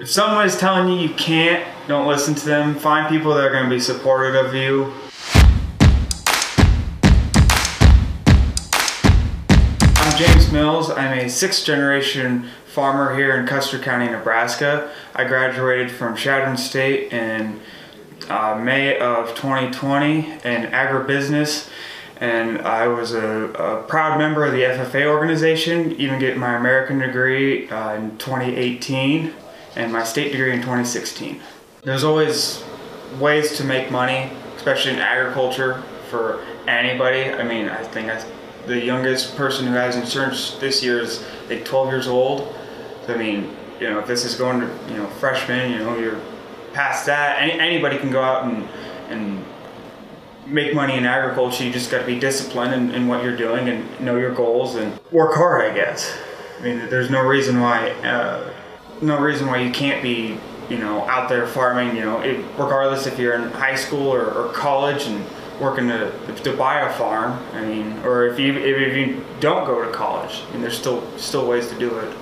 If someone is telling you you can't, don't listen to them. Find people that are going to be supportive of you. I'm James Mills. I'm a sixth generation farmer here in Custer County, Nebraska. I graduated from Chadron State in uh, May of 2020 in agribusiness and I was a, a, proud member of the FFA organization, even getting my American degree uh, in 2018 and my state degree in 2016. There's always ways to make money, especially in agriculture for anybody. I mean, I think I, the youngest person who has insurance this year is like 12 years old. So, I mean, you know, if this is going to, you know, freshman, you know, you're past that. Any, anybody can go out and, and make money in agriculture. You just got to be disciplined in, in, what you're doing and know your goals and work hard, I guess. I mean, there's no reason why uh, no reason why you can't be, you know, out there farming, you know, it, regardless if you're in high school or, or college and working to, to buy a farm. I mean, or if you if you don't go to college, I mean, there's still still ways to do it.